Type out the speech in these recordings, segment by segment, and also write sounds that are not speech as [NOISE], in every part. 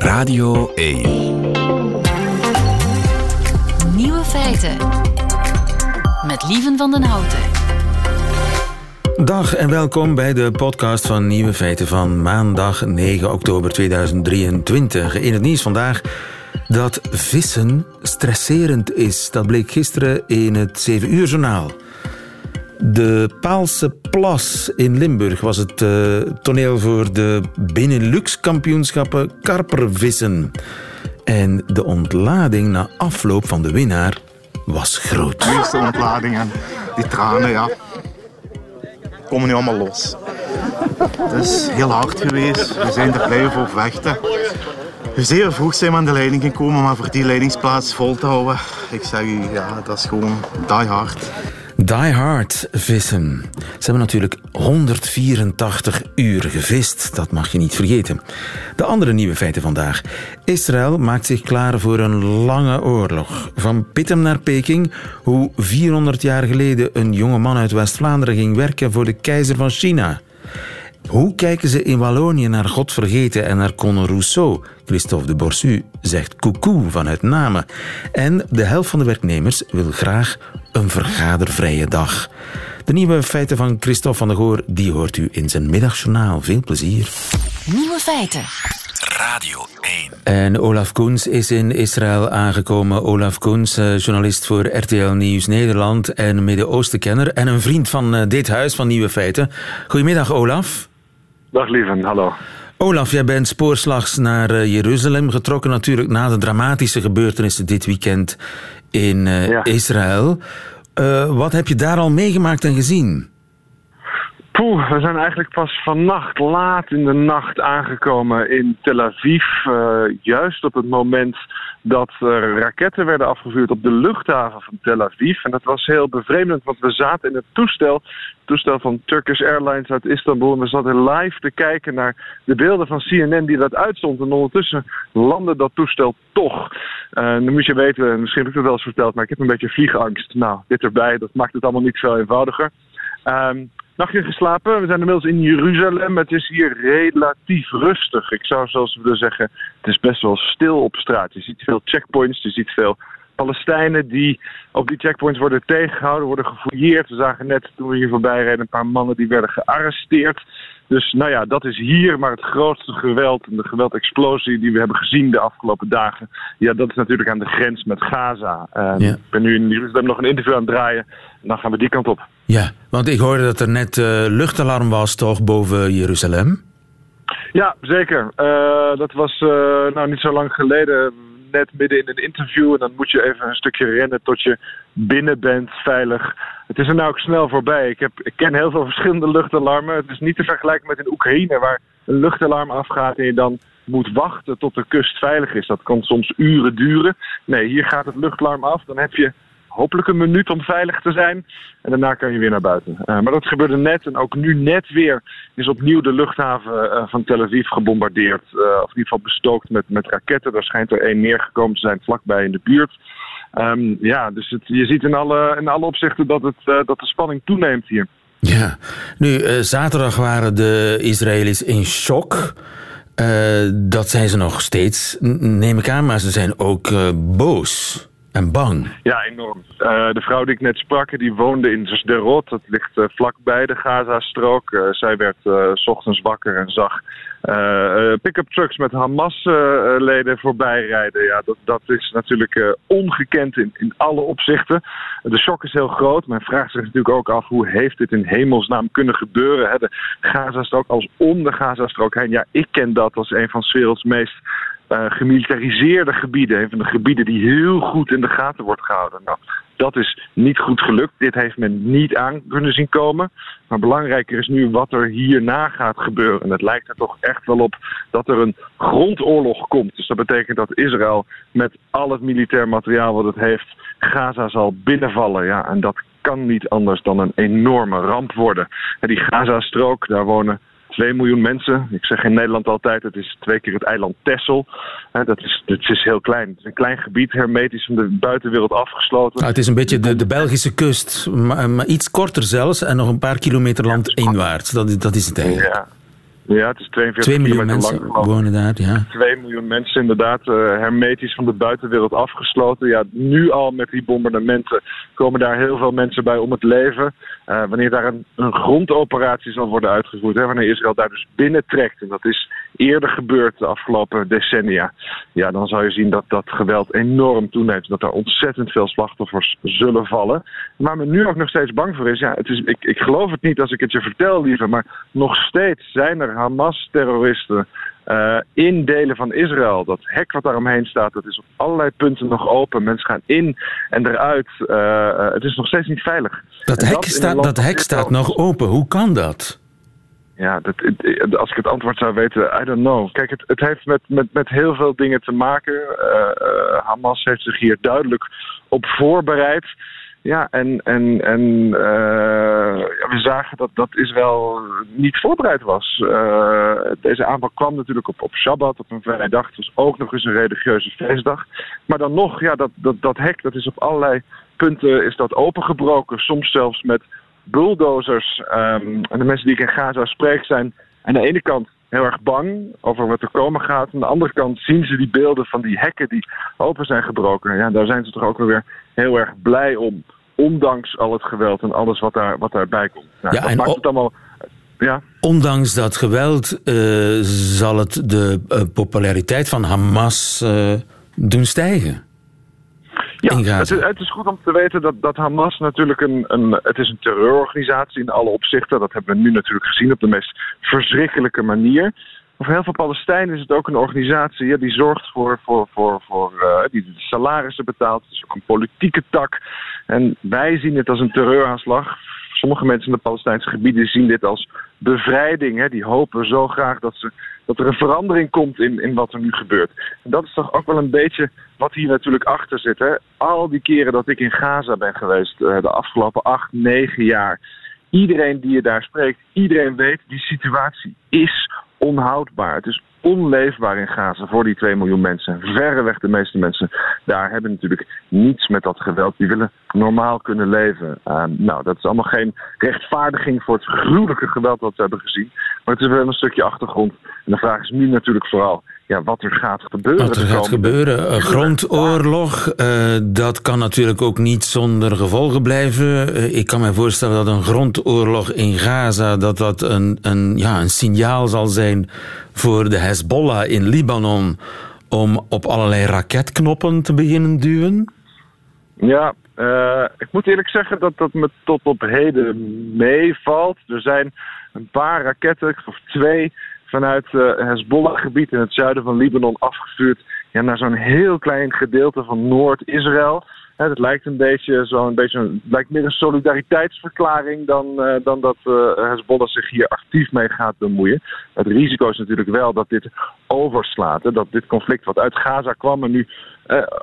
Radio 1. Nieuwe feiten. Met Lieven van den Houten. Dag en welkom bij de podcast van Nieuwe Feiten van maandag 9 oktober 2023. In het nieuws vandaag dat vissen stresserend is. Dat bleek gisteren in het 7 uur journaal. De Paalse Plas in Limburg was het uh, toneel voor de Benelux-kampioenschappen karpervissen. En de ontlading na afloop van de winnaar was groot. De eerste ontlading en die tranen, ja, komen nu allemaal los. Het is heel hard geweest. We zijn er blij voor vechten. Zeer vroeg zijn we aan de leiding gekomen, maar voor die leidingsplaats vol te houden, ik zeg u, ja, dat is gewoon die hard. Die Hard vissen. Ze hebben natuurlijk 184 uur gevist, dat mag je niet vergeten. De andere nieuwe feiten vandaag. Israël maakt zich klaar voor een lange oorlog. Van Pittem naar Peking, hoe 400 jaar geleden een jonge man uit West-Vlaanderen ging werken voor de keizer van China. Hoe kijken ze in Wallonië naar God vergeten en naar Conor Rousseau? Christophe de Borsu zegt koekoe vanuit Namen. En de helft van de werknemers wil graag een vergadervrije dag. De nieuwe feiten van Christophe van der Goor die hoort u in zijn middagjournaal. Veel plezier. Nieuwe feiten. Radio 1. En Olaf Koens is in Israël aangekomen. Olaf Koens, eh, journalist voor RTL Nieuws Nederland en Midden-Oostenkenner en een vriend van eh, dit huis van Nieuwe Feiten. Goedemiddag, Olaf. Dag lieven, hallo. Olaf, jij bent spoorslags naar eh, Jeruzalem getrokken, natuurlijk na de dramatische gebeurtenissen dit weekend in uh, Israël. Uh, wat heb je daar al meegemaakt en gezien? Poeh, we zijn eigenlijk pas vannacht, laat in de nacht aangekomen in Tel Aviv. Juist op het moment dat er raketten werden afgevuurd op de luchthaven van Tel Aviv. En dat was heel bevreemdend, want we zaten in het toestel, het toestel van Turkish Airlines uit Istanbul. En we zaten live te kijken naar de beelden van CNN die dat uitstond. En ondertussen landde dat toestel toch. Uh, nu moet je weten, misschien heb ik het wel eens verteld, maar ik heb een beetje vliegangst. Nou, dit erbij, dat maakt het allemaal niet veel eenvoudiger. Um, nachtje geslapen. We zijn inmiddels in Jeruzalem. Het is hier relatief rustig. Ik zou zelfs willen zeggen, het is best wel stil op straat. Je ziet veel checkpoints, je ziet veel Palestijnen die op die checkpoints worden tegengehouden, worden gefouilleerd. We zagen net toen we hier voorbij reden een paar mannen die werden gearresteerd. Dus nou ja, dat is hier, maar het grootste geweld en de geweldexplosie die we hebben gezien de afgelopen dagen, ja, dat is natuurlijk aan de grens met Gaza. Uh, ja. Ik ben nu in Jeruzalem nog een interview aan het draaien en dan gaan we die kant op. Ja, want ik hoorde dat er net uh, luchtalarm was toch boven Jeruzalem? Ja, zeker. Uh, dat was uh, nou niet zo lang geleden net midden in een interview. En dan moet je even een stukje rennen tot je binnen bent, veilig. Het is er nou ook snel voorbij. Ik, heb, ik ken heel veel verschillende luchtalarmen. Het is niet te vergelijken met in Oekraïne, waar een luchtalarm afgaat en je dan moet wachten tot de kust veilig is. Dat kan soms uren duren. Nee, hier gaat het luchtalarm af. Dan heb je hopelijk een minuut om veilig te zijn. En daarna kan je weer naar buiten. Uh, maar dat gebeurde net. En ook nu net weer is opnieuw de luchthaven uh, van Tel Aviv gebombardeerd. Uh, of in ieder geval bestookt met, met raketten. Daar schijnt er één neergekomen te zijn vlakbij in de buurt. Um, ja, dus het, je ziet in alle, in alle opzichten dat, het, dat de spanning toeneemt hier. Ja, nu zaterdag waren de Israëli's in shock. dat zijn ze nog steeds, neem ik aan, maar ze zijn ook boos. En bang. Ja, enorm. Uh, de vrouw die ik net sprak, die woonde in Sderot. Dat ligt uh, vlakbij de Gazastrook. Uh, zij werd s ochtends wakker en zag pick-up trucks met Hamas-leden voorbij rijden. Ja, dat, dat is natuurlijk ongekend in, in alle opzichten. De shock is heel groot. Men vraagt zich natuurlijk ook af hoe heeft dit in hemelsnaam kunnen gebeuren. Hè? De Gazastrook als om de Gazastrook heen. Ja, ik ken dat als een van 's werelds meest gemilitariseerde gebieden. Een van de gebieden die heel goed in de gaten wordt gehouden. Nou, dat is niet goed gelukt. Dit heeft men niet aan kunnen zien komen. Maar belangrijker is nu wat er hierna gaat gebeuren. En het lijkt er toch echt wel op dat er een grondoorlog komt. Dus dat betekent dat Israël met al het militair materiaal wat het heeft, Gaza zal binnenvallen. Ja, en dat kan niet anders dan een enorme ramp worden. En die Gaza-strook, daar wonen 2 miljoen mensen. Ik zeg in Nederland altijd, het is twee keer het eiland Texel. dat, is, dat is heel klein. Het is een klein gebied, hermetisch van de buitenwereld afgesloten. Nou, het is een beetje de, de Belgische kust, maar, maar, iets korter zelfs. En nog een paar kilometer landinwaarts. Dat, dat is het eigenlijk. Ja. Ja, het is 42 2 miljoen mensen lang. wonen daar, ja. 2 miljoen mensen inderdaad eh, hermetisch van de buitenwereld afgesloten. Ja, nu al met die bombardementen komen daar heel veel mensen bij om het leven. Eh, wanneer daar een, een grondoperatie zal worden uitgevoerd, hè, wanneer Israël daar dus binnentrekt, en dat is eerder gebeurd de afgelopen decennia, ja, dan zal je zien dat dat geweld enorm toeneemt. Dat er ontzettend veel slachtoffers zullen vallen. Waar men nu ook nog steeds bang voor is, ja, het is ik, ik geloof het niet als ik het je vertel, liever, maar nog steeds zijn er Hamas-terroristen eh, in delen van Israël. Dat hek wat daaromheen staat, dat is op allerlei punten nog open. Mensen gaan in en eruit. Eh, eh, het is nog steeds niet veilig. Dat hek, staat, dat hek staat nog open. Hoe kan dat? Ja, dat, als ik het antwoord zou weten, I don't know. Kijk, het, het heeft met, met, met heel veel dingen te maken. Eh, eh, Hamas heeft zich hier duidelijk op voorbereid. Ja, en, en, en eh, we zagen dat, dat Israël niet voorbereid was. Deze aanval kwam natuurlijk op, op Shabbat, op een vrije dag. Het was ook nog eens een religieuze feestdag. Maar dan nog, ja, dat, dat, dat hek dat is op allerlei punten is dat opengebroken. Soms zelfs met bulldozers. Ehm, en de mensen die ik in Gaza spreek zijn aan de ene kant heel erg bang over wat er komen gaat. Aan de andere kant zien ze die beelden van die hekken die open zijn gebroken. Ja, daar zijn ze toch ook wel weer heel erg blij om. Ondanks al het geweld en alles wat, daar, wat daarbij komt. Nou, Ja, dat en maakt het allemaal... Ja, Ondanks dat geweld eh, zal het de eh, populariteit van Hamas eh, doen stijgen. Ja, in Gaza. het is, het is goed om te weten dat, dat Hamas natuurlijk een, een, het is een terreurorganisatie in alle opzichten. Dat hebben we nu natuurlijk gezien op de meest verschrikkelijke manier. Maar voor heel veel Palestijnen is het ook een organisatie ja, die zorgt voor, voor, voor, voor eh, die de salarissen betaalt. Het is ook een politieke tak. En wij zien het als een terreuraanslag. Sommige mensen in de Palestijnse gebieden zien dit als bevrijding. Hè. Die hopen zo graag dat, ze, dat er een verandering komt in, in wat er nu gebeurt. En dat is toch ook wel een beetje wat hier natuurlijk achter zit. Hè. Al die keren dat ik in Gaza ben geweest, eh, de afgelopen acht, negen jaar. Iedereen die je daar spreekt, iedereen weet, die situatie is onhoudbaar. Het is onleefbaar in Gaza voor die 2 miljoen mensen. Verreweg de meeste mensen daar hebben natuurlijk niets met dat geweld. Die willen normaal kunnen leven. Uh, nou, dat is allemaal geen rechtvaardiging voor het gruwelijke geweld dat we hebben gezien. Maar het is wel een stukje achtergrond. En de vraag is nu natuurlijk vooral ja, wat er gaat gebeuren. Wat er gaat gebeuren. Een grondoorlog, uh, dat kan natuurlijk ook niet zonder gevolgen blijven. Uh, ik kan me voorstellen dat een grondoorlog in Gaza dat dat een, een, ja, een signaal zal zijn voor de Hezbollah in Libanon om op allerlei raketknoppen te beginnen duwen. Ja, uh, ik moet eerlijk zeggen dat dat me tot op heden meevalt. Er zijn een paar raketten, of twee, vanuit uh, Hezbollah-gebied in het zuiden van Libanon afgevuurd ja, naar zo'n heel klein gedeelte van Noord-Israël. Het lijkt een beetje zo'n beetje, het lijkt meer een solidariteitsverklaring dan, uh, dan dat uh, Hezbollah zich hier actief mee gaat bemoeien. Het risico is natuurlijk wel dat dit overslaat. Hè, dat dit conflict wat uit Gaza kwam en nu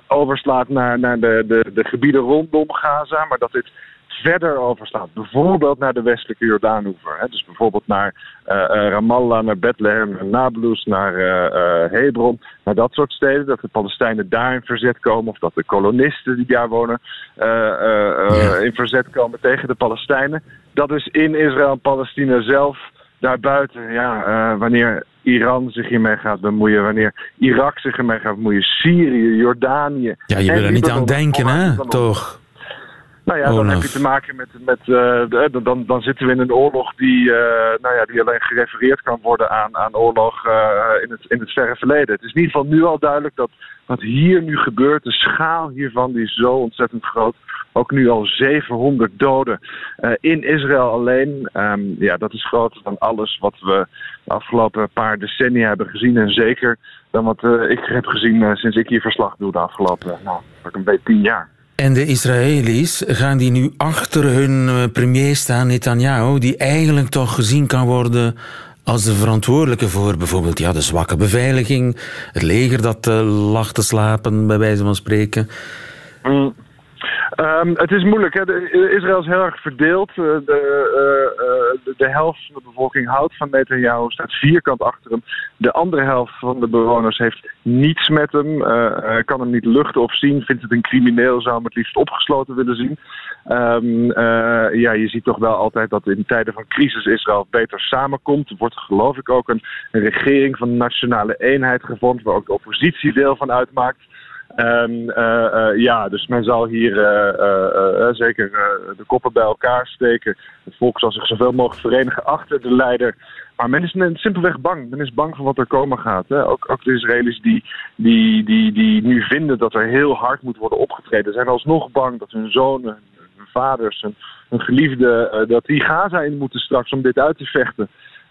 overslaat naar, naar de, de, de gebieden rondom Gaza, maar dat dit verder overslaat. Bijvoorbeeld naar de westelijke Jordaanoever. Hè? Dus bijvoorbeeld naar uh, uh, Ramallah, naar Bethlehem, naar Nablus, naar uh, Hebron. Naar dat soort steden. Dat de Palestijnen daar in verzet komen. Of dat de kolonisten die daar wonen ja. in verzet komen tegen de Palestijnen. Dat is in Israël en Palestina zelf. Daarbuiten, ja, wanneer Iran zich hiermee gaat bemoeien, wanneer Irak zich ermee gaat bemoeien, Syrië, Jordanië. Ja, je wil er niet aan denken, hè? Toch? Nou ja, dan Olaf. heb je te maken met. met uh, de, dan, dan zitten we in een oorlog die, uh, nou ja, die alleen gerefereerd kan worden aan, aan oorlog uh, in, het, in het verre verleden. Het is in ieder geval nu al duidelijk dat wat hier nu gebeurt, de schaal hiervan, die is zo ontzettend groot. Ook nu al 700 doden in Israël alleen. Um, ja, dat is groter dan alles wat we de afgelopen paar decennia hebben gezien. En zeker dan wat ik heb gezien sinds ik hier verslag doe de afgelopen, nou, een beetje tien jaar. En de Israëli's, gaan die nu achter hun premier staan, Netanyahu, die eigenlijk toch gezien kan worden als de verantwoordelijke voor bijvoorbeeld ja, de zwakke beveiliging, het leger dat uh, lag te slapen, bij wijze van spreken? Mm. Um, het is moeilijk. Hè? De, Israël is heel erg verdeeld. De, uh, de, de, helft van de bevolking houdt van Netanyahu, staat vierkant achter hem. De andere helft van de bewoners heeft niets met hem, kan hem niet luchten of zien, vindt het een crimineel, zou hem het liefst opgesloten willen zien. Um, ja, je ziet toch wel altijd dat in tijden van crisis Israël beter samenkomt. Er wordt geloof ik ook een, een regering van nationale eenheid gevonden, waar ook de oppositie deel van uitmaakt. Um, uh, ja, dus men zal hier uh, zeker de koppen bij elkaar steken. Het volk zal zich zoveel mogelijk verenigen achter de leider. Maar men is simpelweg bang. Men is bang voor wat er komen gaat. Hè. Ook, ook de Israëli's die, die, die, die nu vinden dat er heel hard moet worden opgetreden, zijn alsnog bang dat hun zonen, hun vaders, hun, hun geliefden, dat die Gaza in moeten straks om dit uit te vechten.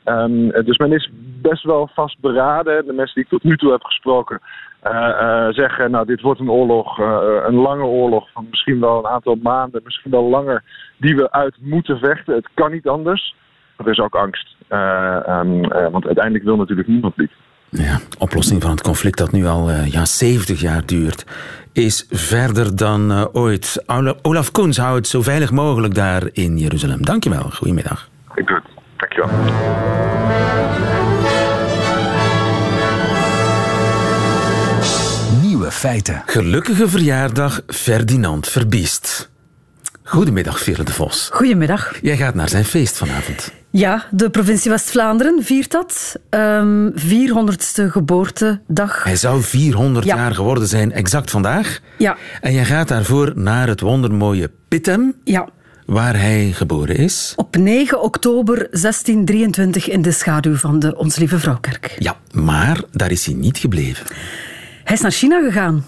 Um, dus men is best wel vastberaden. De mensen die ik tot nu toe heb gesproken uh, uh, zeggen, nou dit wordt een oorlog, uh, een lange oorlog van misschien wel een aantal maanden, misschien wel langer, die we uit moeten vechten. Het kan niet anders. Er is ook angst. Um, want uiteindelijk wil natuurlijk niemand dit. Ja, oplossing van het conflict dat nu al ja, 70 jaar duurt, is verder dan ooit. Olaf Koens houdt het zo veilig mogelijk daar in Jeruzalem. Dankjewel, goedemiddag. Ik doe het. Dankjewel. Nieuwe feiten. Gelukkige verjaardag Ferdinand Verbiest. Goedemiddag, Veerle de Vos. Goedemiddag. Jij gaat naar zijn feest vanavond. Ja, de provincie West-Vlaanderen viert dat. Um, 400ste geboortedag. Hij zou 400 ja. jaar geworden zijn, exact vandaag. Ja. En jij gaat daarvoor naar het wondermooie Pittem. Ja waar hij geboren is? Op 9 oktober 1623 in de schaduw van de Ons Lieve Vrouwkerk. Ja, maar daar is hij niet gebleven. Hij is naar China gegaan.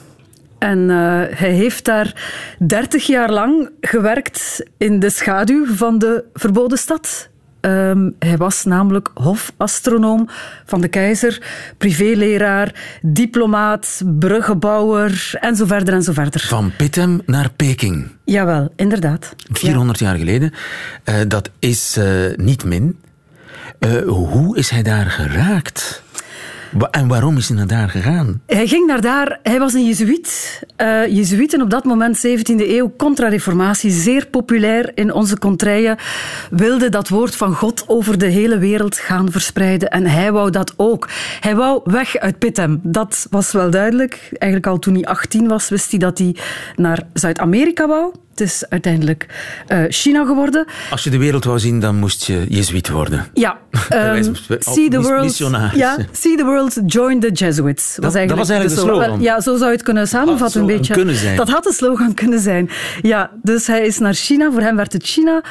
En uh, hij heeft daar 30 jaar lang gewerkt in de schaduw van de verboden stad. Um, hij was namelijk hofastronoom van de keizer, privéleraar, diplomaat, bruggenbouwer en zo verder en zo verder. Van Pittem naar Peking. Jawel, inderdaad. 400 ja. jaar geleden. Uh, dat is uh, niet min. Uh, hoe is hij daar geraakt? En waarom is hij naar daar gegaan? Hij ging naar daar, hij was een jezuïet. Uh, op dat moment, 17e eeuw, contra-reformatie, zeer populair in onze contraien, wilden dat woord van God over de hele wereld gaan verspreiden. En hij wou dat ook. Hij wou weg uit Pittem. Dat was wel duidelijk. Eigenlijk al toen hij 18 was, wist hij dat hij naar Zuid-Amerika wou. Het is uiteindelijk uh, China geworden. Als je de wereld wou zien, dan moest je jezuïet worden. Ja. [LAUGHS] Um, see, the world, ja see the world, join the Jesuits. Dat was eigenlijk, dat was eigenlijk de, de slogan. Ja, zo zou je het kunnen samenvatten. Dat een beetje. Dat had de slogan kunnen zijn. Ja, dus hij is naar China. Voor hem werd het China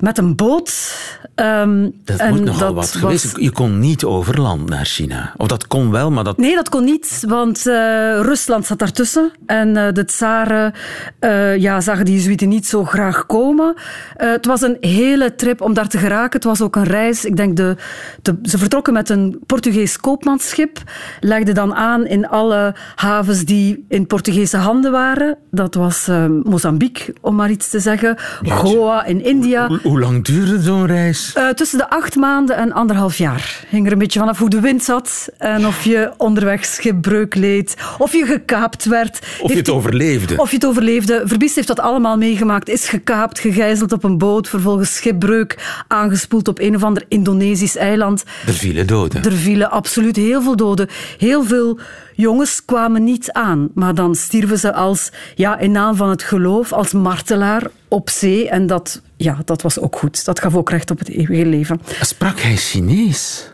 met een boot. Um, dat moet nogal dat wat geweest. was- Je kon niet over land naar China. Of dat kon wel, maar dat... Nee, dat kon niet, want eh, Rusland zat daartussen. En eh, de tsaren eh, ja, zagen die Jezuïeten niet zo graag komen. Het was een hele trip om daar te geraken. Het was ook een reis. Ik denk, de, de, ze vertrokken met een Portugees koopmansschip. Legden dan aan in alle havens die in Portugese handen waren. Dat was Mozambique, om maar iets te zeggen. Goa in India. Hoe, lang duurde zo'n reis? Eh, tussen de acht maanden en anderhalf jaar. Hing er een beetje vanaf hoe de wind zat en of je onderweg schipbreuk leed, of je gekaapt werd. Of je het overleefde. Of je het overleefde. Verbiest heeft dat allemaal meegemaakt. Is gekaapt, gegijzeld op een boot, vervolgens schipbreuk, aangespoeld op een of ander Indonesisch eiland. Er vielen doden. Er vielen absoluut heel veel doden. Heel veel jongens kwamen niet aan, maar dan stierven ze als, ja, in naam van het geloof, als martelaar op zee. En dat, ja, dat was ook goed. Dat gaf ook recht op het eeuwige leven. Sprak hij Chinees?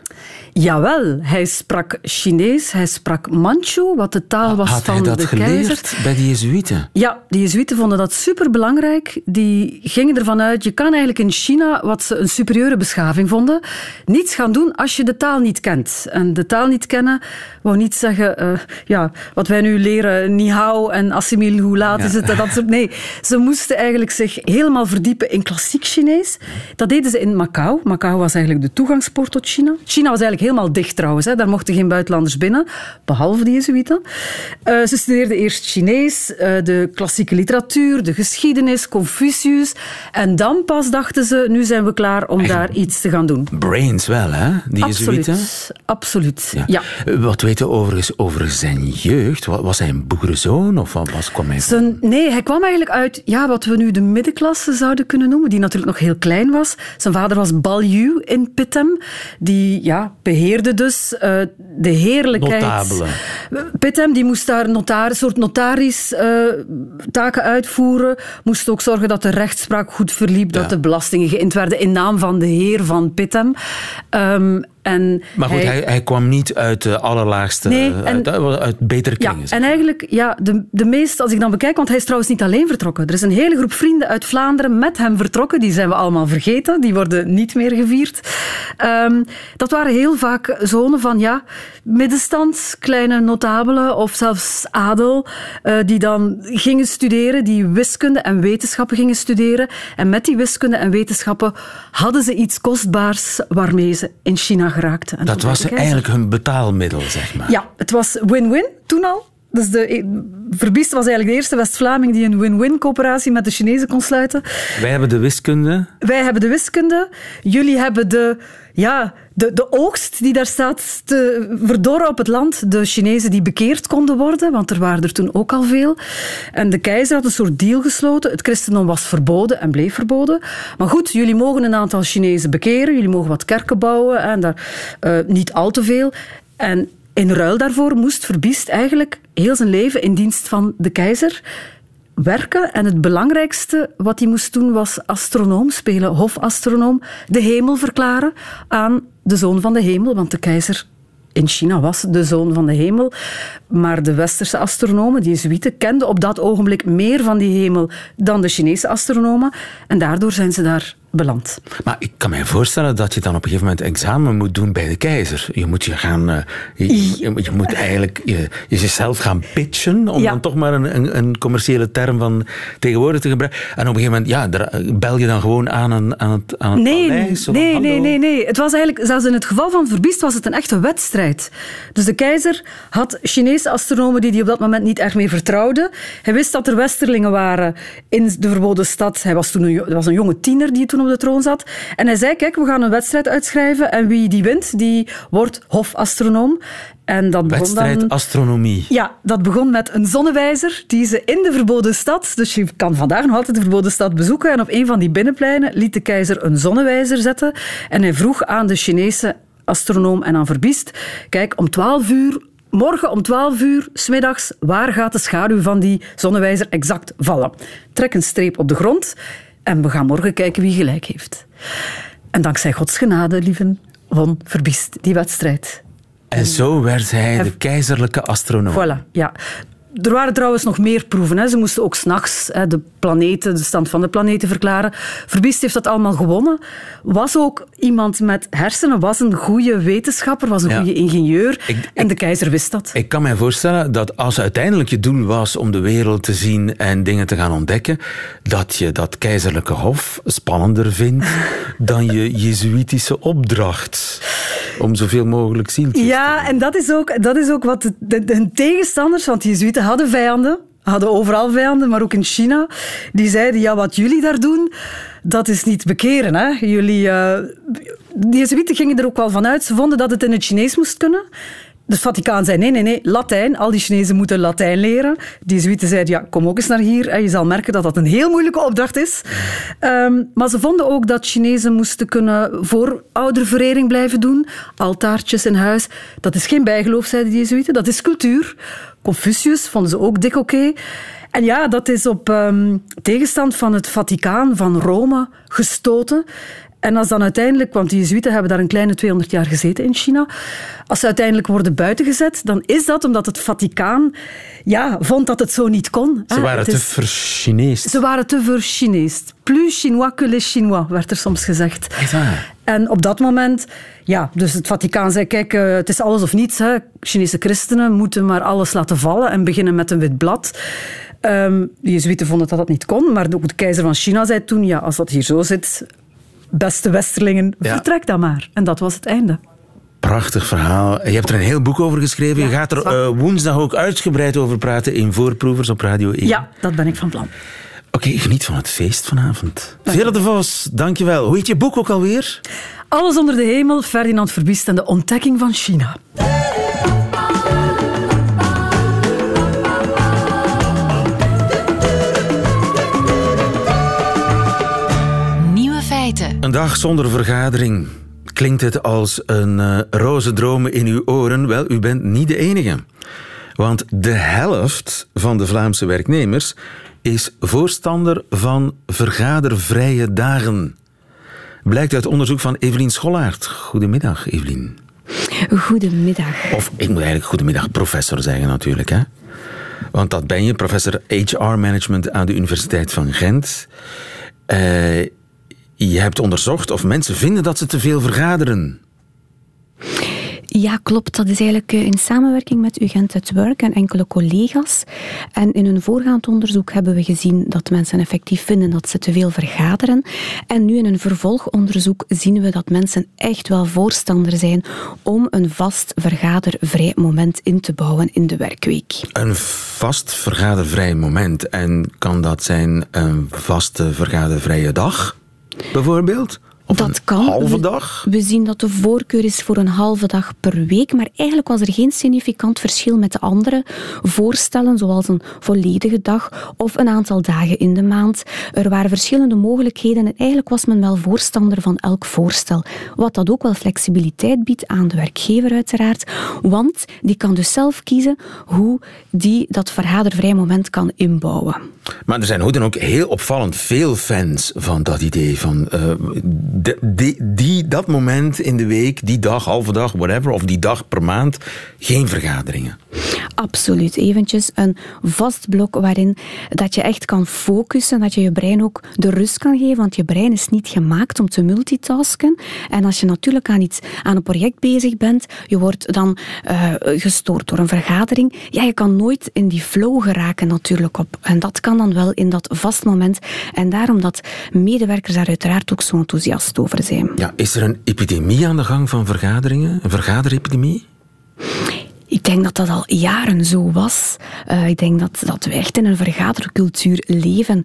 Jawel, hij sprak Chinees, hij sprak Manchu, wat de taal was Had van hij dat de geleerd keizer. bij de Jezuïeten? Ja, de Jezuïeten vonden dat superbelangrijk. Die gingen ervan uit, je kan eigenlijk in China, wat ze een superieure beschaving vonden, niets gaan doen als je de taal niet kent. En de taal niet kennen wou niet zeggen, eh, ja, wat wij nu leren, ni hao en assimil, hoe laat is het? en Dat soort, nee, ze moesten eigenlijk zich helemaal verdiepen in klassiek Chinees. Dat deden ze in Macau. Macau was eigenlijk de toegangspoort tot China. China was eigenlijk helemaal dicht trouwens. Hè. Daar mochten geen buitenlanders binnen, behalve de Jezuïeten. Uh, ze studeerden eerst Chinees, uh, de klassieke literatuur, de geschiedenis, Confucius. En dan pas dachten ze, nu zijn we klaar om daar iets te gaan doen. Brains wel, hè, die Jezuïeten? Absoluut, ja. ja. Wat weten we overigens over zijn jeugd? Was hij een boerenzoon of was kwam hij zijn, Nee, hij kwam eigenlijk uit ja, wat we nu de middenklasse zouden kunnen noemen, die natuurlijk nog heel klein was. Zijn vader was Balju in Pittem. Die ja, beheerde dus uh, de heerlijkheid. Notabele. Pittem die moest daar notaris, een soort notaris uh, taken uitvoeren. Moest ook zorgen dat de rechtspraak goed verliep, dat de belastingen geïnd werden in naam van de heer van Pittem. Um, en maar goed, hij, hij, kwam niet uit de allerlaagste, nee, en, uit, uit, betere kringen. Ja, en eigenlijk, ja, de, de meeste, als ik dan bekijk, want hij is trouwens niet alleen vertrokken. Er is een hele groep vrienden uit Vlaanderen met hem vertrokken. Die zijn we allemaal vergeten. Die worden niet meer gevierd. Um, dat waren heel vaak zonen van, ja, middenstand, kleine notabelen of zelfs adel, uh, die dan gingen studeren, die wiskunde en wetenschappen gingen studeren. En met die wiskunde en wetenschappen hadden ze iets kostbaars waarmee ze in China En dat was eigenlijk hun betaalmiddel, zeg maar. Ja, het was win-win toen al. Dus de, Verbiest was eigenlijk de eerste West-Vlaming die een win-win coöperatie met de Chinezen kon sluiten. Wij hebben de wiskunde. Wij hebben de wiskunde. Jullie hebben de, ja, de, de oogst die daar staat te verdorren op het land. De Chinezen die bekeerd konden worden, want er waren er toen ook al veel. En de keizer had een soort deal gesloten. Het christendom was verboden en bleef verboden. Maar goed, jullie mogen een aantal Chinezen bekeren. Jullie mogen wat kerken bouwen en daar uh, niet al te veel. En in ruil daarvoor moest Verbiest eigenlijk heel zijn leven in dienst van de keizer werken. En het belangrijkste wat hij moest doen was astronoom spelen, hofastronoom, de hemel verklaren aan de zoon van de hemel, want de keizer in China was de zoon van de hemel. Maar de westerse astronomen, die Jezuïeten, kenden op dat ogenblik meer van die hemel dan de Chinese astronomen. En daardoor zijn ze daar beland. Maar ik kan me voorstellen dat je dan op een gegeven moment examen moet doen bij de keizer. Je moet je gaan, uh, je, je, moet eigenlijk je, jezelf gaan pitchen, om dan toch maar een, een, een, commerciële term van tegenwoordig te gebruiken. En op een gegeven moment, ja, daar, bel je dan gewoon aan, een, aan het, aan het nee, paleis? Nee, nee, nee, nee. Het was eigenlijk, zelfs in het geval van Verbiest was het een echte wedstrijd. Dus de keizer had Chinese astronomen die hij op dat moment niet erg meer vertrouwde. Hij wist dat er westerlingen waren in de verboden stad. Hij was toen een, was een jonge tiener die toen op de troon zat. En hij zei, kijk, we gaan een wedstrijd uitschrijven en wie die wint, die wordt hofastronoom. En dat begon Wedstrijd dan, astronomie. Ja, dat begon met een zonnewijzer die ze in de verboden stad, dus je kan vandaag nog altijd de verboden stad bezoeken, en op een van die binnenpleinen liet de keizer een zonnewijzer zetten en hij vroeg aan de Chinese astronoom en aan Verbiest, kijk, om 12 uur Morgen om 12 uur, smiddags, waar gaat de schaduw van die zonnewijzer exact vallen? Trek een streep op de grond en we gaan morgen kijken wie gelijk heeft. En dankzij Gods genade, lieven, won Verbiest die wedstrijd. En zo werd hij de keizerlijke astronoom. Voilà, ja. Er waren trouwens nog meer proeven. Hè. Ze moesten ook s'nachts de planeten, de stand van de planeten verklaren. Verbiest heeft dat allemaal gewonnen. Was ook iemand met hersenen, was een goede wetenschapper, was een goede ingenieur. en de keizer wist dat. Ik kan me voorstellen dat als uiteindelijk je doel was om de wereld te zien en dingen te gaan ontdekken, dat je dat keizerlijke hof spannender vindt [LAUGHS] dan je jezuïtische opdracht om zoveel mogelijk zieltjes Ja, en dat is ook, dat is ook wat de, de, de tegenstanders, want de jezuïeten hadden vijanden, hadden overal vijanden, maar ook in China. Die zeiden, ja, wat jullie daar doen, dat is niet bekeren. Hè? Jullie, uh, de Jezuïeten gingen er ook wel vanuit. Ze vonden dat het in het Chinees moest kunnen. Het Vaticaan zei nee, nee, nee, Latijn. Al die Chinezen moeten Latijn leren. De Jezuïeten zeiden, ja, kom ook eens naar hier. En je zal merken dat dat een heel moeilijke opdracht is. Um, maar ze vonden ook dat Chinezen moesten kunnen voorouderverering blijven doen. Altaartjes in huis. Dat is geen bijgeloof, zeiden de Jezuïeten. Dat is cultuur. Confucius vonden ze ook dik oké. En ja, dat is op um, tegenstand van het Vaticaan, van Rome, gestoten. En als dan uiteindelijk, want die Jezuïeten hebben daar een kleine 200 jaar gezeten in China, als ze uiteindelijk worden buitengezet, dan is dat omdat het Vaticaan ja, vond dat het zo niet kon. Ze waren te ver Ze waren te ver Plus Chinois que les Chinois, werd er soms gezegd. En op dat moment, ja, dus het Vaticaan zei, kijk, uh, het is alles of niets. Hè. Chinese christenen moeten maar alles laten vallen en beginnen met een wit blad. Um, de Jezuïeten vonden dat dat niet kon, maar ook de keizer van China zei toen, ja, als dat hier zo zit, beste Westerlingen, vertrek dan maar. En dat was het einde. Prachtig verhaal. Je hebt er een heel boek over geschreven. je gaat er uh, woensdag ook uitgebreid over praten in Voorproevers op Radio 1. Ja, dat ben ik van plan. Oké, geniet van het feest vanavond. Vera de Vos, dankjewel. Hoe heet je boek ook alweer? Alles onder de hemel, Ferdinand Verbiest en de ontdekking van China. Een dag zonder vergadering. Klinkt het als een uh, roze droom in uw oren? Wel, u bent niet de enige. Want de helft van de Vlaamse werknemers is voorstander van vergadervrije dagen. Blijkt uit onderzoek van Evelien Schollaert. Goedemiddag, Evelien. Goedemiddag. Of ik moet eigenlijk goedemiddag professor zeggen natuurlijk. Hè? Want dat ben je, professor HR Management aan de Universiteit van Gent. Uh, je hebt onderzocht of mensen vinden dat ze te veel vergaderen. Ja, klopt. Dat is eigenlijk eh, in samenwerking met UGent at Work en enkele collega's. En in een voorgaand onderzoek hebben we gezien dat mensen effectief vinden dat ze te veel vergaderen. En nu in een vervolgonderzoek zien we dat mensen echt wel voorstander zijn om een vast vergadervrij moment in te bouwen in de werkweek. Een vast vergadervrij moment. En kan dat zijn een vaste vergadervrije dag, bijvoorbeeld? Of dat kan. halve dag? We, zien dat de voorkeur is voor een halve dag per week, maar eigenlijk was er geen significant verschil met de andere voorstellen, zoals een volledige dag of een aantal dagen in de maand. Er waren verschillende mogelijkheden en eigenlijk was men wel voorstander van elk voorstel. Wat dat ook wel flexibiliteit biedt aan de werkgever uiteraard, want die kan dus zelf kiezen hoe die dat vergadervrij moment kan inbouwen. Maar er zijn hoe dan ook heel opvallend veel fans van dat idee van uh, die, die, dat moment in de week, die dag, halve dag, whatever, of die dag per maand, geen vergaderingen. Absoluut. Eventjes een vast blok waarin dat je echt kan focussen, dat je je brein ook de rust kan geven, want je brein is niet gemaakt om te multitasken. En als je natuurlijk aan iets, aan een project bezig bent, je wordt dan uh, gestoord door een vergadering, ja, je kan nooit in die flow geraken natuurlijk op. En dat kan dan wel in dat vast moment. En daarom dat medewerkers daar uiteraard ook zo enthousiast over zijn. Ja, is er een epidemie aan de gang van vergaderingen? Een vergaderepidemie? Ik denk dat dat al jaren zo was. Uh, ik denk dat, dat we echt in een vergadercultuur leven.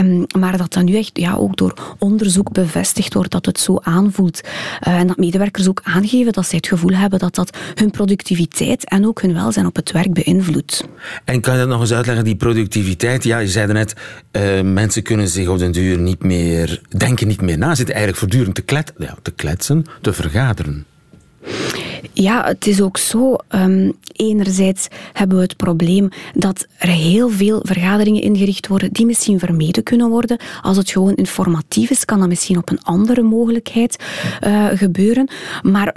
Um, maar dat dat nu echt ja, ook door onderzoek bevestigd wordt dat het zo aanvoelt. Uh, en dat medewerkers ook aangeven dat zij het gevoel hebben dat dat hun productiviteit en ook hun welzijn op het werk beïnvloedt. En kan je dat nog eens uitleggen, die productiviteit? Ja, je zei net, uh, mensen kunnen zich op den duur niet meer, denken niet meer na, zitten eigenlijk voortdurend te, klet, te kletsen, te vergaderen. Ja, het is ook zo. Um, enerzijds hebben we het probleem dat er heel veel vergaderingen ingericht worden die misschien vermeden kunnen worden. Als het gewoon informatief is, kan dat misschien op een andere mogelijkheid uh, gebeuren. Maar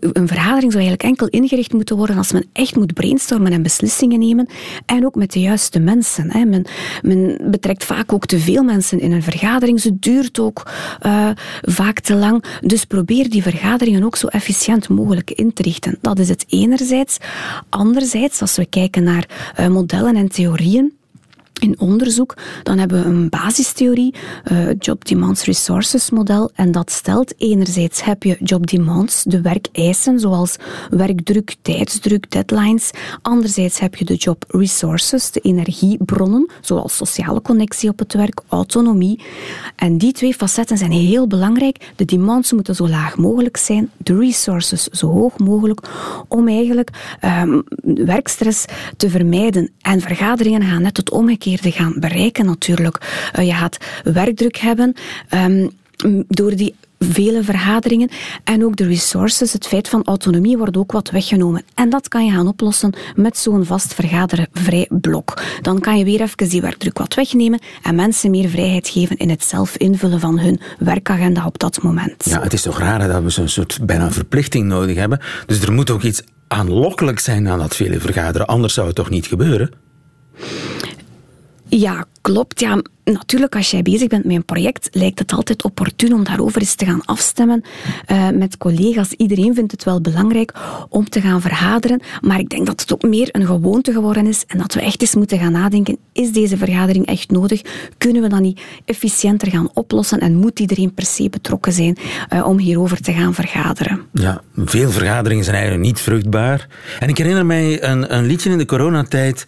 een vergadering zou eigenlijk enkel ingericht moeten worden als men echt moet brainstormen en beslissingen nemen. En ook met de juiste mensen. Hè. Men, men, betrekt vaak ook te veel mensen in een vergadering. Ze duurt ook uh, vaak te lang. Dus probeer die vergaderingen ook zo efficiënt mogelijk in te richten. Dat is het enerzijds. Anderzijds, als we kijken naar uh, modellen en theorieën, in onderzoek, dan hebben we een basistheorie, uh, Job Demands Resources model, en dat stelt enerzijds heb je job demands, de werkeisen, zoals werkdruk, tijdsdruk, deadlines. Anderzijds heb je de job resources, de energiebronnen, zoals sociale connectie op het werk, autonomie. En die twee facetten zijn heel belangrijk. De demands moeten zo laag mogelijk zijn, de resources zo hoog mogelijk, om eigenlijk um, werkstress te vermijden. En vergaderingen gaan net het omgekeerde te gaan bereiken natuurlijk. Uh, je gaat werkdruk hebben um, door die vele vergaderingen en ook de resources, het feit van autonomie wordt ook wat weggenomen. En dat kan je gaan oplossen met zo'n vast vergadervrij blok. Dan kan je weer even die werkdruk wat wegnemen en mensen meer vrijheid geven in het zelf invullen van hun werkagenda op dat moment. Ja, het is toch raar dat we zo'n soort bijna verplichting nodig hebben. Dus er moet ook iets aanlokkelijk zijn aan dat vele vergaderen, anders zou het toch niet gebeuren? Ja, klopt. Ja, natuurlijk, als jij bezig bent met een project, lijkt het altijd opportun om daarover eens te gaan afstemmen uh, met collega's. Iedereen vindt het wel belangrijk om te gaan vergaderen, maar ik denk dat het ook meer een gewoonte geworden is en dat we echt eens moeten gaan nadenken, is deze vergadering echt nodig? Kunnen we dat niet efficiënter gaan oplossen en moet iedereen per se betrokken zijn uh, om hierover te gaan vergaderen? Ja, veel vergaderingen zijn eigenlijk niet vruchtbaar. En ik herinner mij een, een liedje in de coronatijd.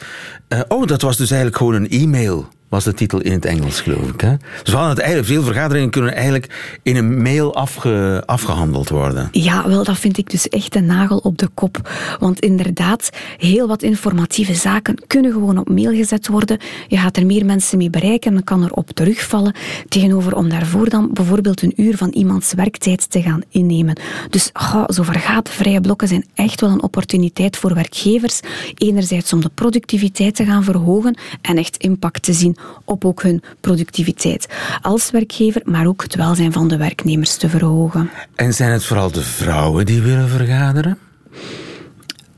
Uh, oh, dat was dus eigenlijk gewoon een e-mail was de titel in het Engels, geloof ik. Hè? Dus hadden het eigenlijk, veel vergaderingen kunnen eigenlijk in een mail afge, afgehandeld worden. Ja, wel, dat vind ik dus echt een nagel op de kop. Want inderdaad, heel wat informatieve zaken kunnen gewoon op mail gezet worden. Je gaat er meer mensen mee bereiken en kan erop terugvallen. Tegenover om daarvoor dan bijvoorbeeld een uur van iemands werktijd te gaan innemen. Dus oh, zo vrije blokken zijn echt wel een opportuniteit voor werkgevers. Enerzijds om de productiviteit te gaan verhogen en echt impact te zien op ook hun productiviteit als werkgever, maar ook het welzijn van de werknemers te verhogen. En zijn het vooral de vrouwen die willen vergaderen?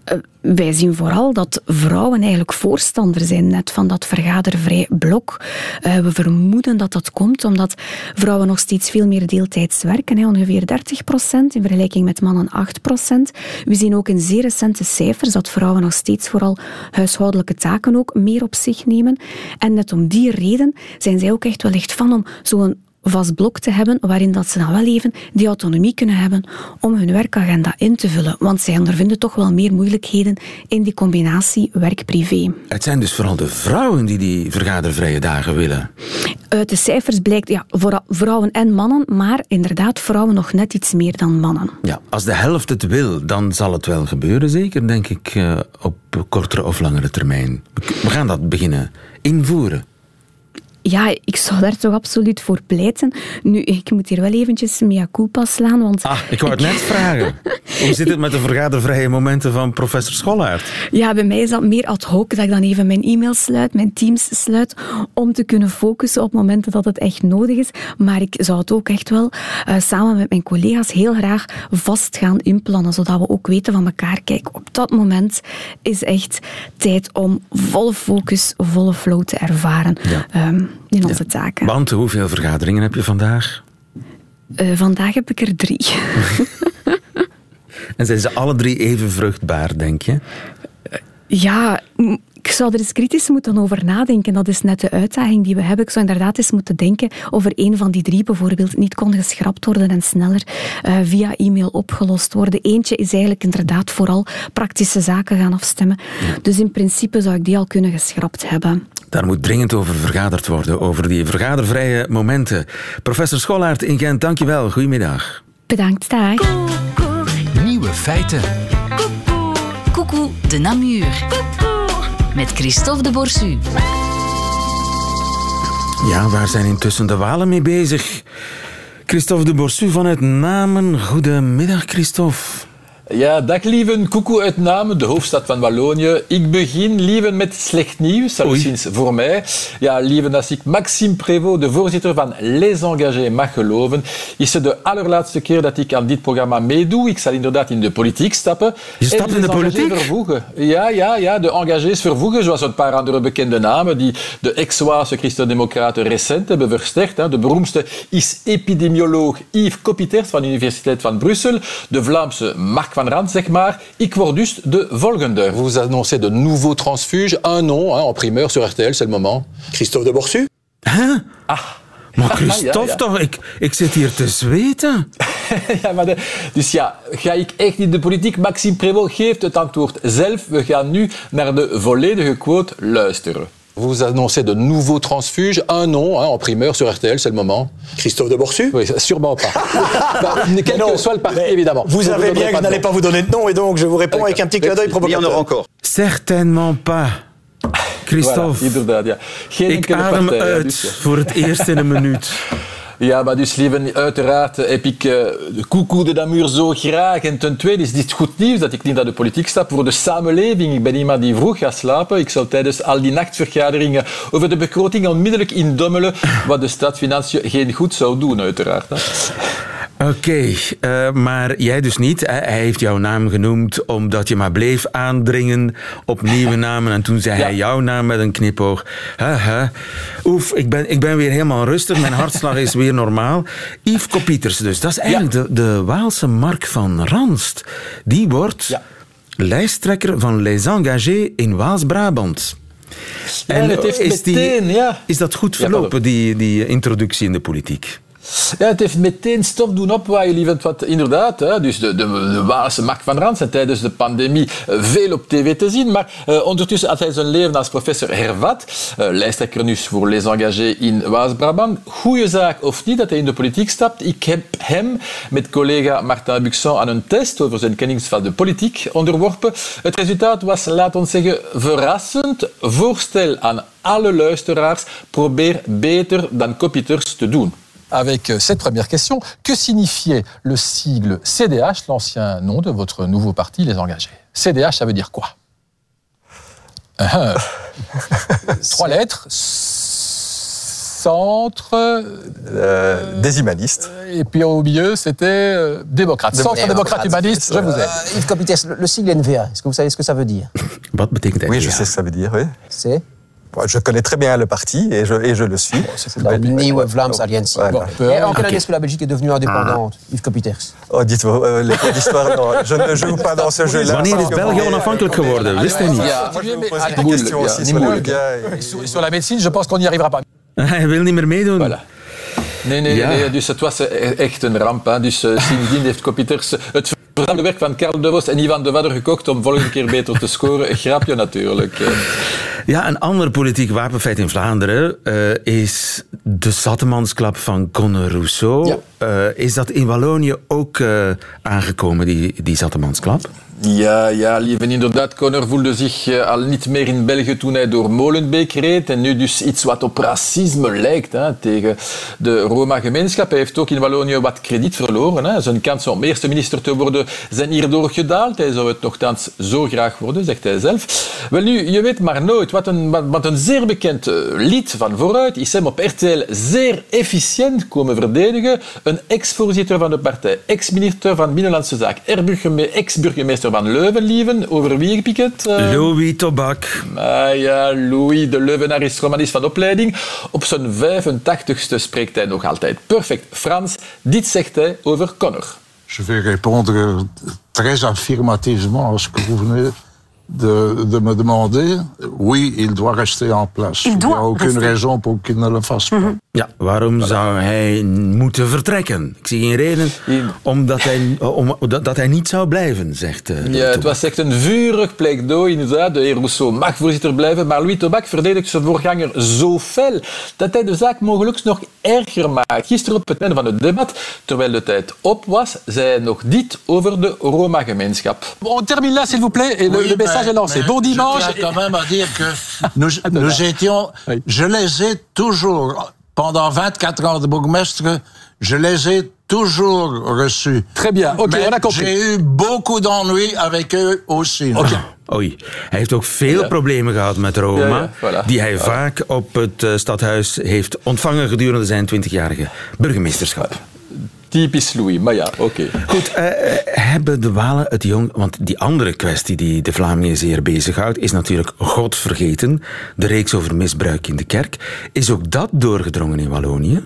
Eh, wij zien vooral dat vrouwen eigenlijk voorstander zijn net van dat vergadervrij blok. Uh, we vermoeden dat dat komt omdat vrouwen nog steeds veel meer deeltijds werken, hè, ongeveer 30 procent in vergelijking met mannen 8 procent. We zien ook in zeer recente cijfers dat vrouwen nog steeds vooral huishoudelijke taken ook meer op zich nemen. En net om die reden zijn zij ook echt wel echt van om zo'n vast blok te hebben waarin dat ze dan wel even die autonomie kunnen hebben om hun werkagenda in te vullen. Want zij ondervinden toch wel meer moeilijkheden in die combinatie werk-privé. Het zijn dus vooral de vrouwen die die vergadervrije dagen willen. Uit de cijfers blijkt, ja, vooral vrouwen en mannen, maar inderdaad vrouwen nog net iets meer dan mannen. Ja, als de helft het wil, dan zal het wel gebeuren, zeker, denk ik, eh, op kortere of langere termijn. We gaan dat beginnen invoeren ja, ik zou daar toch absoluut voor pleiten. Nu, ik moet hier wel eventjes mea culpa slaan, want... Ah, ik wou het net vragen. Hoe zit het met de vergadervrije momenten van professor Schollaert? Ja, bij mij is dat meer ad hoc, dat ik dan even mijn e-mails sluit, mijn teams sluit, om te kunnen focussen op momenten dat het echt nodig is. Maar ik zou het ook echt wel uh, samen met mijn collega's heel graag vast gaan inplannen, zodat we ook weten van elkaar, kijk, op dat moment is echt tijd om volle focus, volle flow te ervaren. Ja. Um, in onze ja. taken. Want hoeveel vergaderingen heb je vandaag? Uh, vandaag heb ik er drie. [LAUGHS] en zijn ze alle drie even vruchtbaar, denk je? Ja, ik zou er eens kritisch moeten over nadenken. Dat is net de uitdaging die we hebben. Ik zou inderdaad eens moeten denken of er een van die drie bijvoorbeeld niet kon geschrapt worden en sneller uh, via e-mail opgelost worden. Eentje is eigenlijk inderdaad vooral praktische zaken gaan afstemmen. Dus in principe zou ik die al kunnen geschrapt hebben. Daar moet dringend over vergaderd worden, over die vergadervrije momenten. Professor Scholaert in Gent, dankjewel. Goedemiddag. Bedankt, dag. Nieuwe feiten. Coucou de Namur. Met Christophe de Borsu. Ja, waar zijn intussen de Walen mee bezig? Christophe de Borsu vanuit Namen. Goedemiddag, Christophe. Ja, dag lieven. Koekoe uit Namen, de hoofdstad van Wallonië. Ik begin, lieven, met slecht nieuws, sinds voor mij. Ja, lieven, als ik Maxime Prévost, de voorzitter van Les Engagés, mag geloven, is het de allerlaatste keer dat ik aan dit programma meedoe. Ik zal inderdaad in de politiek stappen. Je stapt in de politiek? Vervoegen. Ja, ja, ja, de engagés vervoegen, zoals een paar andere bekende namen die de ex-Waalse christendemocraten recent hebben versterkt. De beroemdste is epidemioloog Yves Copiters van de Universiteit van Brussel, de Vlaamse Mark van Rand, zeg maar. Ik word dus de volgende. Vous annoncez de nouveaux transfuges. Un nom hein, en primeur sur RTL, c'est le moment. Christophe de Borsu. Huh? Ah. Maar Christophe [LAUGHS] ja, ja. toch, ik, ik zit hier te zweten. [LAUGHS] ja, maar de, dus ja, ga ik echt in de politiek? Maxime Prévost geeft het antwoord zelf. We gaan nu naar de volledige quote luisteren. Vous annoncez de nouveaux transfuges, un nom hein, en primeur sur RTL, c'est le moment. Christophe de Borsu Oui, sûrement pas. [LAUGHS] bah, quel non, que soit le parti, évidemment. Vous savez bien que je n'allais pas vous donner de nom et donc je vous réponds avec un petit clin d'œil provocateur. Il y en aura encore. Certainement pas. Christophe, voilà, inderdaad, ja. Geen ik adem partij, uit dus, voor het eerst in een minuut. [LAUGHS] Ja, maar dus lieven, uiteraard heb ik uh, de Coucou de Namur zo graag. En ten tweede is dit goed nieuws dat ik niet naar de politiek stap voor de samenleving. Ik ben iemand die vroeg gaat slapen. Ik zou tijdens al die nachtvergaderingen over de begroting onmiddellijk indommelen wat de stadsfinanciën geen goed zou doen, uiteraard. Oké, eh, maar jij dus niet. Hij heeft jouw naam genoemd omdat je maar bleef aandringen op nieuwe [LAUGHS] namen. En toen zei hij jouw naam met een knipoog. Oef, ik ben, ik ben weer helemaal rustig. Mijn hartslag is weer normaal. Yves Kopieters dus. Dat is eigenlijk de, de Waalse Mark van Ranst. Die wordt lijsttrekker van Les Engagés in Waals-Brabant. Het heeft is, die- meteen, ja. is dat goed verlopen, die, die introductie in de politiek? Ja, het heeft meteen stof doen opwaaien, lieverd. Wat inderdaad, hè, dus de, de, de Waalse Mark van Rans en tijdens de pandemie eh, veel op tv te zien. Maar eh, ondertussen had hij zijn leven als professor hervat. Eh, lijsttrekker nu voor Les Engagés in Waas-Brabant. Goeie zaak of niet dat hij in de politiek stapt. Ik heb hem met collega Martin Buxon aan een test over zijn kennis van de politiek onderworpen. Het resultaat was, laat ons zeggen, verrassend. Voorstel aan alle luisteraars, probeer beter dan Kopiters te doen. Avec euh, cette première question, que signifiait le sigle CDH, l'ancien nom de votre nouveau parti, Les Engagés? CDH, ça veut dire quoi? Ah. Trois lettres. Centre. des humanistes. Et puis au milieu, c'était euh, démocrate. Centre démocrate humaniste, je vous aide. Euh, Yves Copites, le, le sigle NVA, est-ce que vous savez ce que ça veut dire? Oui, je NVA? sais ce que ça veut dire, oui. C'est Je connais très bien le parti et je, et je le suis. la Nieuwe Vlaamse Alliantie. Voilà. Et en quelle année est-ce que la Belgique est devenue indépendante, Yves Copiters Oh, dites-moi, euh, les cours d'histoire, non, je ne joue pas dans ce jeu-là. Wanneer is België onafhankelijk geworden? Wist hij niet? Ja, Moi, je vais vous poser allez, des moeilijk, questions ja, aussi niet sur la médecine, je pense qu'on n'y arrivera pas. Hij wil niet meer meedoen. Voilà. Nee, nee, Ja. nee, dus het was echt een ramp. Hè. Dus sindsdien heeft Kopiters het verzamelde werk van Karl de Vos en Ivan de Wadder gekocht om volgende keer beter te scoren. Een grapje natuurlijk. Ja, een ander politiek wapenfeit in Vlaanderen eh, is de Zattemansklap van Conor Rousseau. Ja. Eh, is dat in Wallonië ook eh, aangekomen, die, die Zattemansklap? Ja, ja, lieve, inderdaad. Conor voelde zich eh, al niet meer in België toen hij door Molenbeek reed. En nu dus iets wat op racisme lijkt hè, tegen de Roma-gemeenschap. Hij heeft ook in Wallonië wat krediet verloren. Hè. Zijn kansen om eerste minister te worden zijn hierdoor gedaald. Hij zou het nogthans zo graag worden, zegt hij zelf. Wel nu, je weet maar nooit. Wat een, wat, een zeer bekend eh, lied van vooruit is hem op RTL zeer efficiënt komen verdedigen. Een ex-voorzitter van de partij, ex-minister van Binnenlandse Zaken, ex-burgemeester van Leuven, lieven. Over wie heb ik het? Eh, Louis Tobak. Ah ja, Louis de Leuvenaar is romanist van opleiding. Op zijn 85ste spreekt hij nog altijd perfect Frans. Dit zegt hij over Connor. Je vais répondre très affirmativement à ce que vous venez de, de me demander. Oui, il doit rester en place. Il doit a aucune rester. raison pour qu'il ne le fasse pas. Ja, waarom zou hij moeten vertrekken? Ik zie geen reden omdat hij, om, dat, dat hij niet zou blijven, zegt eh, Ja, het was echt een vurig pleidooi, inderdaad. De heer Rousseau mag voorzitter blijven, maar Louis Tobak verdedigt zijn voorganger zo fel dat hij de zaak mogelijk nog erger maakt. Gisteren op het einde van het debat, terwijl de tijd op was, zei hij nog dit over de Roma-gemeenschap. On termine là, s'il vous plaît, et le, Oui, le message mais- est lancé. mais Bon dimanche. Je tiens quand même à dire que nous, nous étions. Oui. Je les ai toujours, pendant 24 ans de bourgmestre, je les ai toujours reçus. Très bien, ok, Mais on a compris. J'ai eu beaucoup d'ennuis avec eux aussi. Oei, hij heeft ook veel Ja. problemen gehad met Roma, Ja, ja, voilà. die hij vaak op het eh, stadhuis heeft ontvangen gedurende zijn 20-jarige burgemeesterschap. Typisch Louis, maar ja, oké. Goed, eh, eh, hebben de Walen het jong... Want die andere kwestie die de Vlamingen zeer bezighoudt, is natuurlijk God vergeten. De reeks over misbruik in de kerk. Is ook dat doorgedrongen in Wallonië?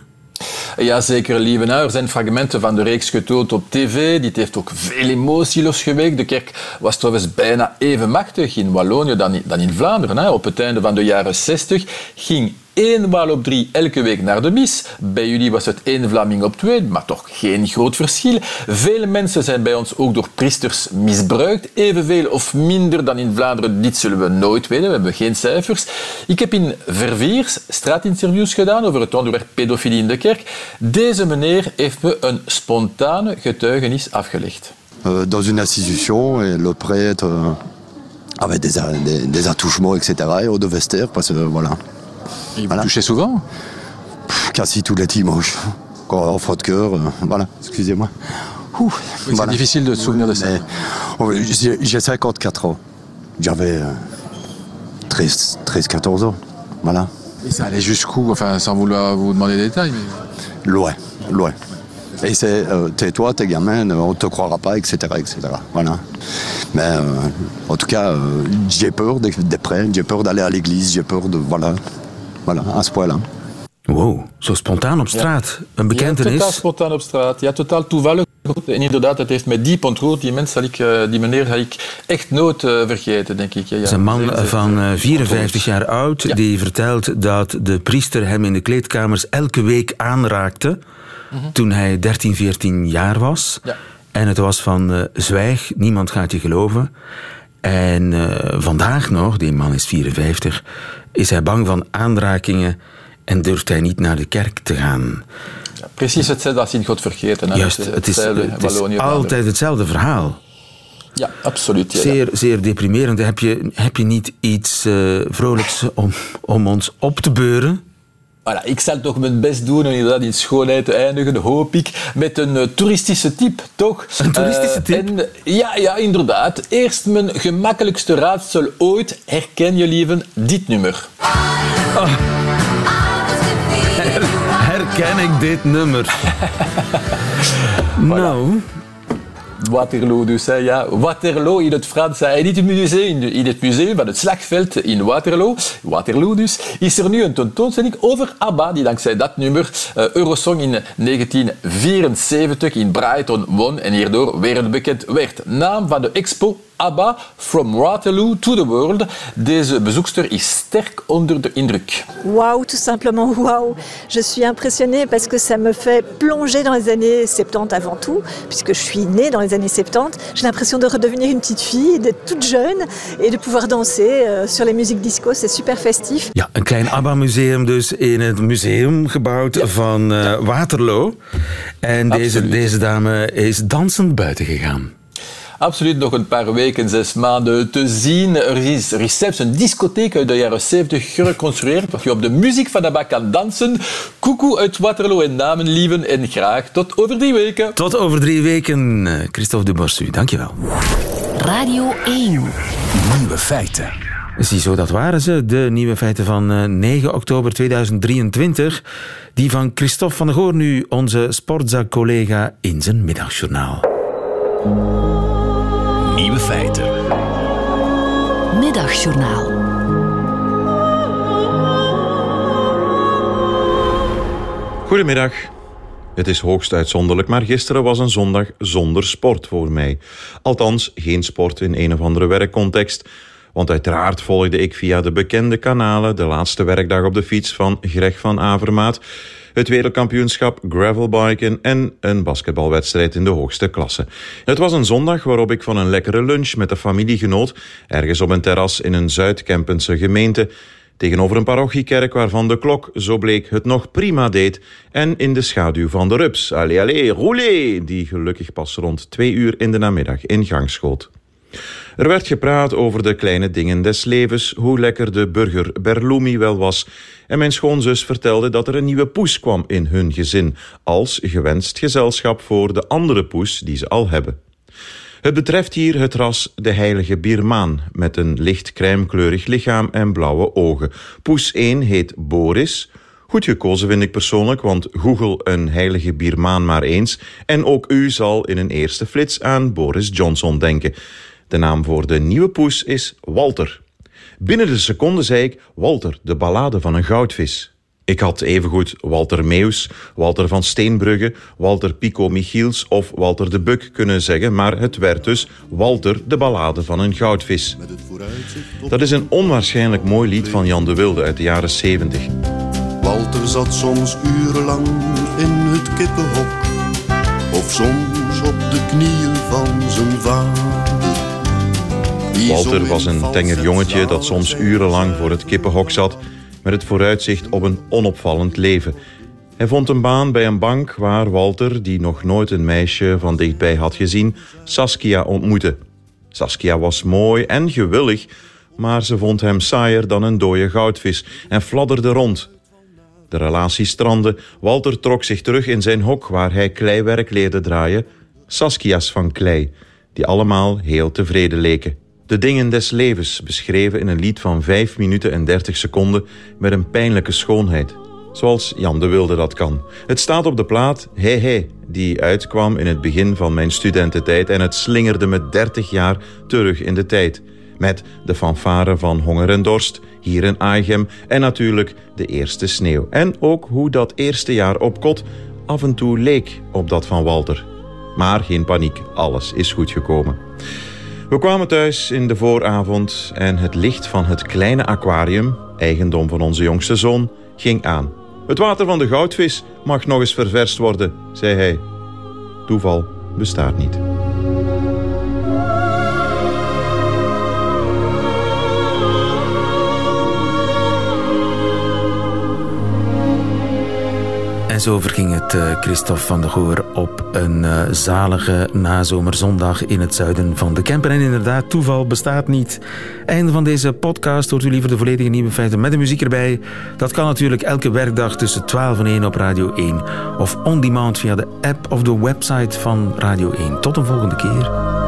Ja, zeker, lieve. Nou, Er zijn fragmenten van de reeks getoond op tv. Dit heeft ook veel emotie losgewekt. De kerk was trouwens bijna even machtig in Wallonië dan in, dan in Vlaanderen. Hè. Op het einde van de jaren 60 ging één Waal op drie elke week naar de mis. Bij jullie was het één Vlaming op twee, maar toch geen groot verschil. Vele mensen zijn bij ons ook door priesters misbruikt. Evenveel of minder dan in Vlaanderen, dit zullen we nooit weten. We hebben geen cijfers. Ik heb in Verviers straatinterviews gedaan over het onderwerp pedofilie in de kerk. Deze meneer heeft me een spontane getuigenis afgelegd. euh, dans une institution et le prêtre euh, avait des, des, attouchements, etc. Et on taire parce que voilà. Il vous touchait souvent Pff, Quasi tous les dimanches. Quand en faute de cœur, euh, voilà, excusez-moi. C'est voilà. difficile de se souvenir de ça. Oh, j'ai j'ai 54 ans. J'avais euh, 13, 13, 14 ans. Voilà. Et ça allait jusqu'où? Enfin, sans vouloir vous demander des détails. Mais... Loin, loin. Et c'est euh, tais-toi, t'es gamin, on te croira pas, etc. etc. Voilà. Mais euh, en tout cas, euh, j'ai peur des, des prêts, j'ai peur d'aller à l'église, j'ai peur de. Voilà. Voilà, à ce point-là. Wow, zo spontaan op straat. Een Ja, bekentenis. totaal spontaan op straat. Ja, totaal toevallig. En inderdaad, het heeft mij diep ontroerd. Die mens zal ik, eh, die meneer zal ik echt nooit eh, vergeten, denk ik. Ja, ja. Het is een man van zeer eh, 54 jaar oud die vertelt dat de priester hem in de kleedkamers elke week aanraakte toen hij 13, 14 jaar was. Ja. En het was van zwijg, niemand gaat je geloven. En eh, vandaag nog, die man is 54, is hij bang van aanrakingen en durft hij niet naar de kerk te gaan. Precies hetzelfde als in God vergeten. hè. Juist, het is, het altijd hetzelfde verhaal. Ja, absoluut. Ja, ja. Zeer, zeer deprimerend. Heb je, heb je niet iets eh, vrolijks om, om ons op te beuren? Voilà, ik zal toch mijn best doen om inderdaad in schoonheid te eindigen, hoop ik, met een eh, toeristische tip, toch? [LAUGHS] Een toeristische Eh, tip? en, ja, ja, inderdaad. Eerst mijn gemakkelijkste raadsel ooit. Herken je, lieven, dit nummer. [LAUGHS] Herken ik dit nummer? [LAUGHS] Nou, Waterloo dus, ja. Waterloo in het Frans. En in het, museum, in het museum van het slagveld in Waterloo, Waterloo dus, is er nu een tentoonstelling over ABBA, die dankzij dat nummer eh, Eurosong in 1974 in Brighton won en hierdoor wereldbekend werd. Naam van de expo ABBA, From Waterloo to the World. Deze bezoekster is sterk onder de indruk. Waouh, tout simplement waouh. Je suis impressionnée parce que ça me fait plonger dans les années 70 avant tout, puisque je suis née dans les années 70. J'ai l'impression de redevenir une petite fille, d'être toute jeune et de pouvoir danser euh, sur les musiques disco. C'est super festif. ja, een klein ABBA-museum dus in het museum gebouwd van eh, Waterloo. En deze, deze dame is dansend buiten gegaan. Absoluut nog een paar weken, zes maanden te zien. Er is, zelfs een discotheek uit de jaren 70 gereconstrueerd waar je op de muziek van ABBA kan dansen. Koekoe uit Waterloo en namen, lieven. En graag tot over drie weken. Tot over drie weken, eh, Christophe de Borsu. Dankjewel. Radio 1. Nieuwe feiten. Ziezo, dat waren ze, de nieuwe feiten van eh, 9 oktober 2023. Die van Christophe van der Goor, nu onze sportza-collega in zijn middagjournaal. Feiten. Middagjournaal. Goedemiddag. Het is hoogst uitzonderlijk, maar gisteren was een zondag zonder sport voor mij. Althans, geen sport in een of andere werkcontext. Want uiteraard volgde ik via de bekende kanalen de laatste werkdag op de fiets van Greg van Avermaat, het wereldkampioenschap gravelbiken en een basketbalwedstrijd in de hoogste klasse. Het was een zondag waarop ik van een lekkere lunch met de familie genoot, ergens op een terras in een Zuid-Kempense gemeente, tegenover een parochiekerk waarvan de klok, zo bleek, het nog prima deed en in de schaduw van de rups, allez, allez, roulé, die gelukkig pas rond twee uur in de namiddag in gang schoot. Er werd gepraat over de kleine dingen des levens, hoe lekker de burger Berlumi wel was. En mijn schoonzus vertelde dat er een nieuwe poes kwam in hun gezin, als gewenst gezelschap voor de andere poes die ze al hebben. Het betreft hier het ras de heilige Birmaan, met een licht crèmekleurig lichaam en blauwe ogen. Poes 1 heet Boris. Goed gekozen vind ik persoonlijk, want Google een heilige Birmaan maar eens. En ook u zal in een eerste flits aan Boris Johnson denken. De naam voor de nieuwe poes is Walter. Binnen de seconde zei ik Walter, de ballade van een goudvis. Ik had evengoed Walter Meus, Walter van Steenbrugge, Walter Pico Michiels of Walter de Buk kunnen zeggen, maar het werd dus Walter, de ballade van een goudvis. Dat is een onwaarschijnlijk mooi lied van Jan de Wilde uit de jaren 70. Walter zat soms urenlang in het kippenhok. Walter was een tenger jongetje dat soms urenlang voor het kippenhok zat, met het vooruitzicht op een onopvallend leven. Hij vond een baan bij een bank waar Walter, die nog nooit een meisje van dichtbij had gezien, Saskia ontmoette. Saskia was mooi en gewillig, maar ze vond hem saaier dan een dode goudvis en fladderde rond. De relatie strandde, Walter trok zich terug in zijn hok waar hij kleiwerk leerde draaien, Saskia's van klei, die allemaal heel tevreden leken. De dingen des levens, beschreven in een lied van 5 minuten en 30 seconden met een pijnlijke schoonheid. zoals Jan de Wilde dat kan. Het staat op de plaat Hey Hey, die uitkwam in het begin van mijn studententijd en het slingerde me 30 jaar terug in de tijd. Met de fanfare van Honger en Dorst, hier in Aigem en natuurlijk de eerste sneeuw. En ook hoe dat eerste jaar op kot af en toe leek op dat van Walter. Maar geen paniek, alles is goed gekomen. We kwamen thuis in de vooravond en het licht van het kleine aquarium, eigendom van onze jongste zoon, ging aan. Het water van de goudvis mag nog eens ververst worden, zei hij. Toeval bestaat niet. En zo verging het uh, Christophe van de Goor op een uh, zalige nazomerzondag in het zuiden van de Kempen. En inderdaad, toeval bestaat niet. Einde van deze podcast. Hoort u liever de volledige nieuwe feiten met de muziek erbij? Dat kan natuurlijk elke werkdag tussen 12 en 1 op Radio 1. Of on demand via de app of de website van Radio 1. Tot een volgende keer.